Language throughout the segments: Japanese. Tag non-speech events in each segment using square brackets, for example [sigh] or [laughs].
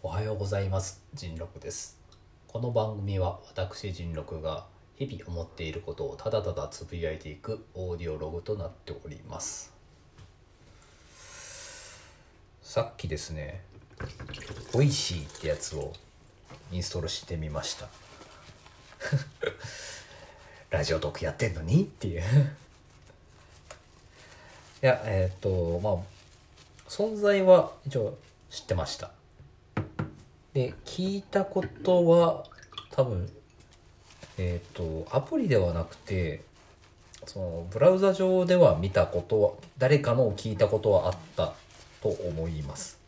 おはようございます。人六です。この番組は私人六が日々思っていることをただただつぶやいていくオーディオログとなっております。さっきですねボイシーってやつをインストールしてみました。[laughs] ラジオトークやってんのに？っていう。いやえっ、とまあ存在は一応知ってました。で聞いたことは多分えっ、とアプリではなくてそのブラウザ上では見たことは誰かのを聞いたことはあったと思います。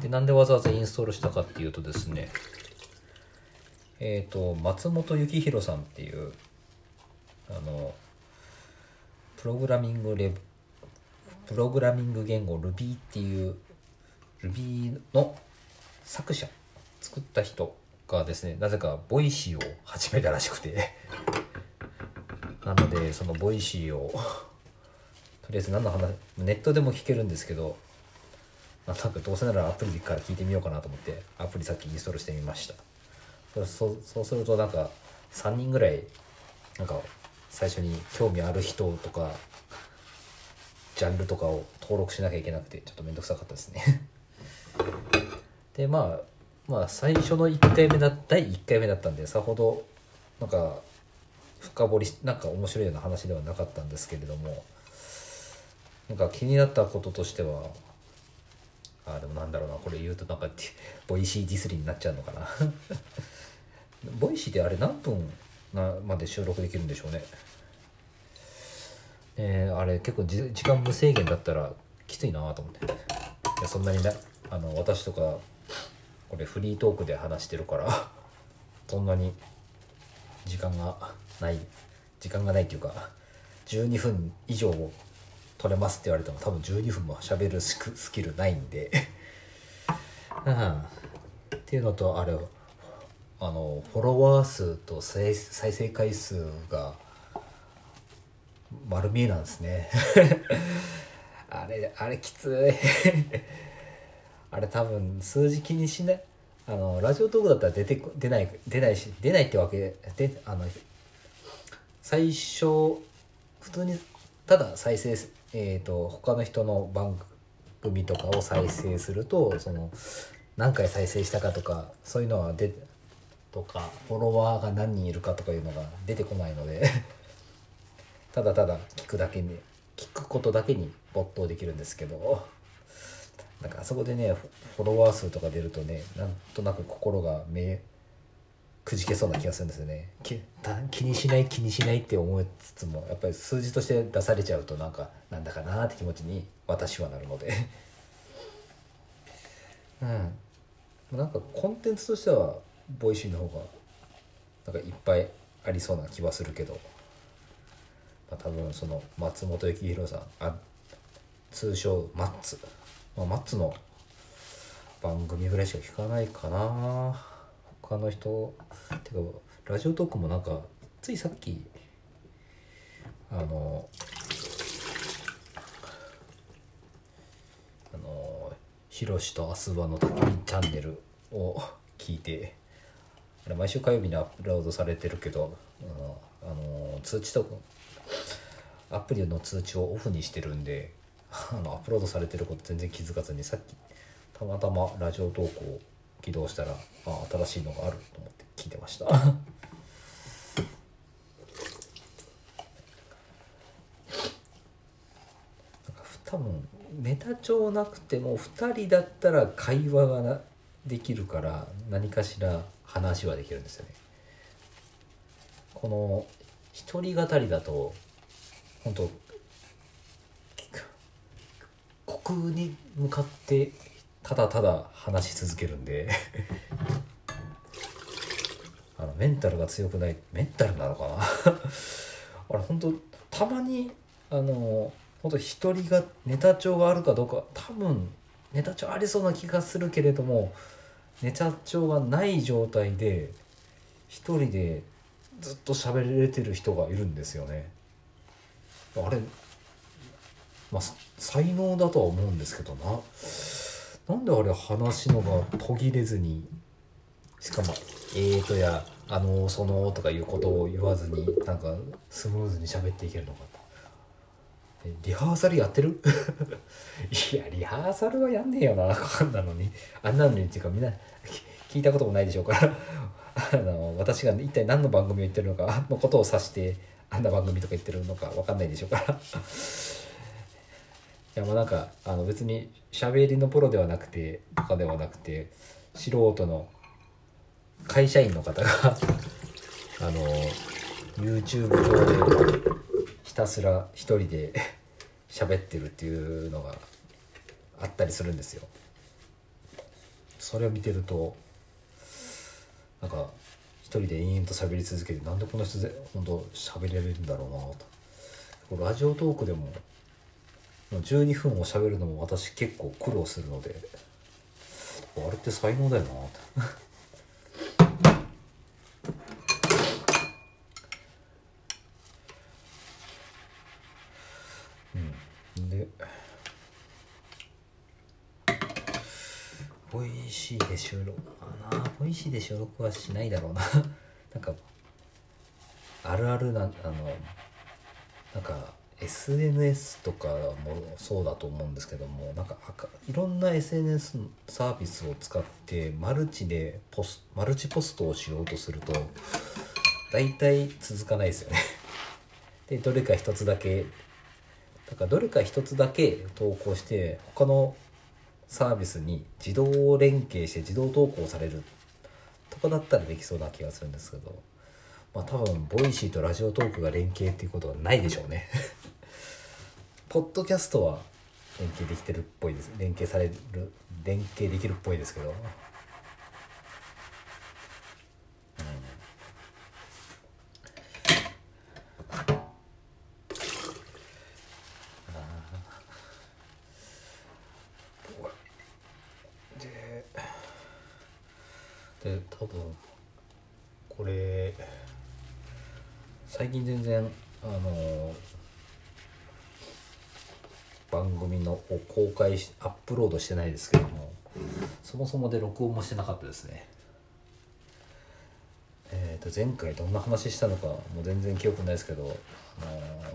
でなんでわざわざインストールしたかっていうとですねえっ、と松本幸宏さんっていうあのプログラミングレプログラミング言語 Ruby っていう Ruby の作者作った人がですねなぜかボイシーを始めたらしくて。[laughs] なのでそのボイシーをとりあえず何の話ネットでも聞けるんですけどなんかどうせならアプリから聞いてみようかなと思ってアプリさっきインストールしてみました。そうそうするとなんか3人ぐらいなんか最初に興味ある人とかジャンルとかを登録しなきゃいけなくてちょっと面倒くさかったですね。[laughs] でまあまあ最初の1回目だ第1回目だったんでさほどなんか深掘りなんか面白いような話ではなかったんですけれどもなんか気になったこととしてはあでもなんだろうなこれ言うとなんかボイシーディスりになっちゃうのかな。[laughs] ボイシーってあれ何分なまで収録できるんでしょうね。えー、あれ結構時間無制限だったらきついなと思って。いやそんなになあの私とかこれフリートークで話してるからそんなに時間がない時間がないっていうか12分以上を取れますって言われても多分12分も喋るスキルないんでうん、っていうのとあれあのフォロワー数と再生回数が丸見えなんですね。[laughs] あれあれきつい。あれ多分数字気にしない？あのラジオトークだったら出て出ない出ないし出ないってわけであの最初普通にただ再生えっ、ー、と他の人の番組とかを再生するとその何回再生したかとかそういうのは出とかフォロワーが何人いるかとかいうのが出てこないので。[laughs] ただただ聞くだけに聞くことだけに没頭できるんですけど。なんかあそこでねフォロワー数とか出るとねなんとなく心が目くじけそうな気がするんですよね。気気にしない気にしないって思いつつもやっぱり数字として出されちゃうとなんかなんだかなって気持ちに私はなるので。[laughs] うん。なんかコンテンツとしてはボイシーの方がなんかいっぱいありそうな気はするけど。まあ、多分その松本幸宏さんあ通称マッツ、まあ、マッツの番組ぐらいしか聞かないかな。他の人てかラジオトークもなんかついさっきあのあのひろしとあすばの焚き火チャンネルを聞いてあれ毎週火曜日にアップロードされてるけどあの通知とかアプリの通知をオフにしてるんであのアップロードされてること全然気づかずにさっきたまたまラジオ投稿を起動したらあ新しいのがあると思って聞いてました。多分ネタ帳なくても2人だったら会話がなできるから何かしら話はできるんですよね。この一人語りだと本当国に向かってただただ話し続けるんで [laughs] あのメンタルが強くないメンタルなのかな？[laughs] あれ本当たまにあの本当一人がネタ帳があるかどうか多分ネタ帳ありそうな気がするけれどもネタ帳がない状態で一人でずっと喋れてる人がいるんですよね。あれまあ才能だとは思うんですけどな。なんであれ話のが途切れずにしかも「えーと」や「あのその」とかいうことを言わずになんかスムーズに喋っていけるのかえリハーサルやってる？[laughs] いやリハーサルはやんねえよな。あんなのに。あんなのにっていうかみんな聞いたこともないでしょうから。あの私が一体何の番組を言ってるのかのことを指してあんな番組とか言ってるのか分かんないでしょうから。やもうなんかあの別に喋りのプロではなくてとかではなくて素人の会社員の方が [laughs] あの YouTube 上でひたすら一人で喋ってるっていうのがあったりするんですよ。それを見てるとなんか一人で延々と喋り続けてなんでこの人で本当喋れるんだろうなとラジオトークでも12分を喋るのも私結構苦労するのであれって才能だよな。とうん。でVoicyで収録かな。 Voicyで収録はしないだろうな。[laughs] なんかあるあるなあのなんか SNS とかもそうだと思うんですけどもなんかいろんな SNS サービスを使ってマルチでポスマルチポストをしようとすると大体続かないですよね。[laughs] でどれか一つだけだからどれか一つだけ投稿して他のサービスに自動連携して自動投稿されるとかだったらできそうな気がするんですけどまあ多分ボイシーとラジオトークが連携っていうことはないでしょうね。[laughs] ポッドキャストは連携できてるっぽいです。連携される連携できるっぽいですけど。うん、あで多分これ最近全然あの番組のを公開しアップロードしてないですけどもそもそもで録音もしてなかったですね。えー、と前回どんな話したのかもう全然記憶ないですけど、あの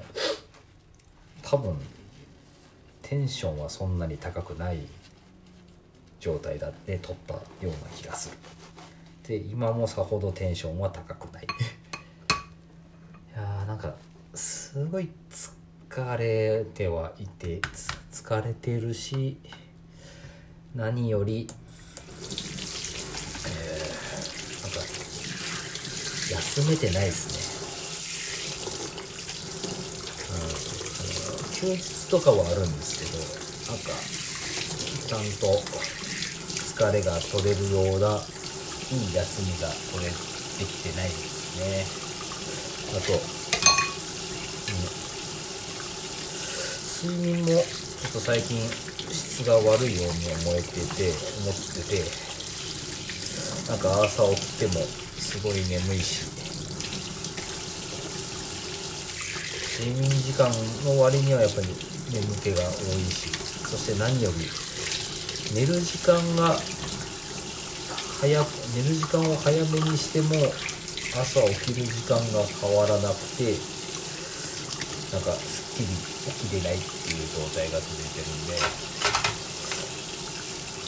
多分テンションはそんなに高くない状態だって撮ったような気がする。で今もさほどテンションは高くない。いやーなんかすごい疲れてはいて疲れてるし何より、えー、なんか休めてないですね、うん、あの休日とかはあるんですけどなんかちゃんと疲れが取れるようないい休みが取れできてないですね。あと、うん、睡眠もちょっと最近質が悪いように思えてて思っててなんか朝起きてもすごい眠いし。睡眠時間の割にはやっぱり眠気が多いし。そして何より寝る時間が早寝る時間を早めにしても朝起きる時間が変わらなくてなんかすっきり起きれないっていう状態が続いてるんで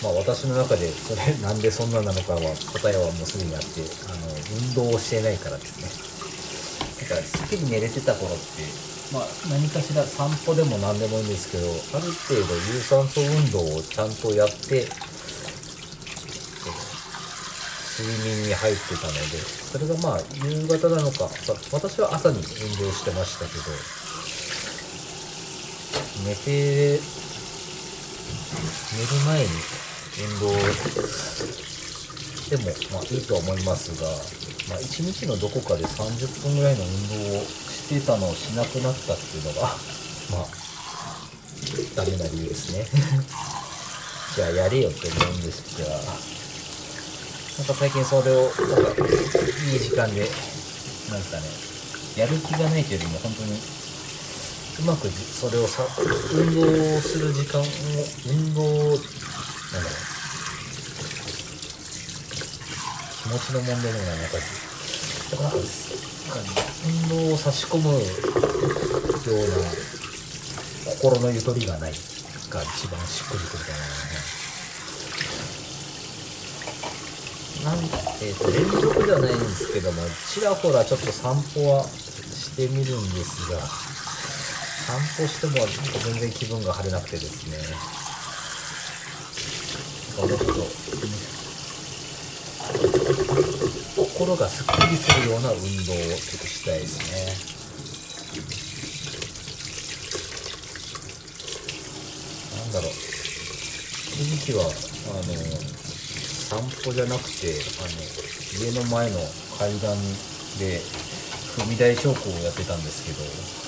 まあ私の中でそれなんでそんななのかは答えはもうすでにあってあの運動をしてないからですね。だからすっきり寝れてた頃ってまあ何かしら散歩でも何でもいいんですけどある程度有酸素運動をちゃんとやって睡眠に入ってたのでそれがまあ夕方なのか私は朝に運動してましたけど寝て寝る前に運動でもまあいいとは思いますが、まあ、1日のどこかで30分ぐらいの運動をしてたのをしなくなったっていうのが [laughs] まあダメな理由ですね。[laughs] じゃあやれよって思うんですがなんか最近それをなんかいい時間でなんかねやる気がないというよりも本当にうまくそれをさ運動する時間を運動なんだろう気持ちの問題でもないなんかだから運動を差し込むような心のゆとりがないが一番しっくりくるかな。なんえーと、連続ではないんですけどもちらほらちょっと散歩はしてみるんですが散歩しても全然気分が晴れなくてですね。もっと心がすっきりするような運動をちょっとしたいですね。なんだろう。一時期はあの散歩じゃなくてあの家の前の階段で踏み台昇降をやってたんですけど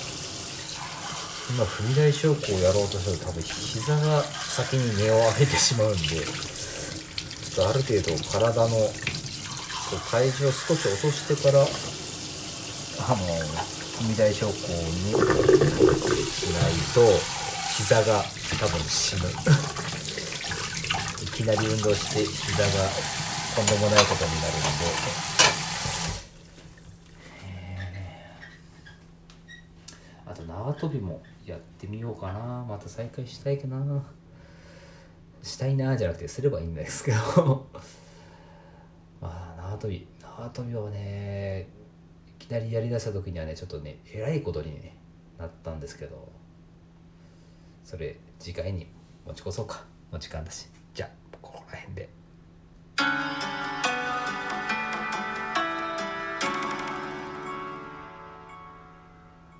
今踏み台昇降をやろうとしたら多分膝が先に根を上げてしまうんでちょっとある程度体の体重を少し落としてからあの踏み台昇降にしないと膝が多分死ぬ。[laughs] いきなり運動して膝がとんでもないことになるんであと縄跳びもやってみようかな。また再開したいかな。したいなじゃなくてすればいいんですけど。まあ縄跳び縄跳びをねいきなりやりだした時にはねちょっとねえらいことに、なったんですけど。それ次回に持ち越そうか。もう時間だし。じゃあここら辺で。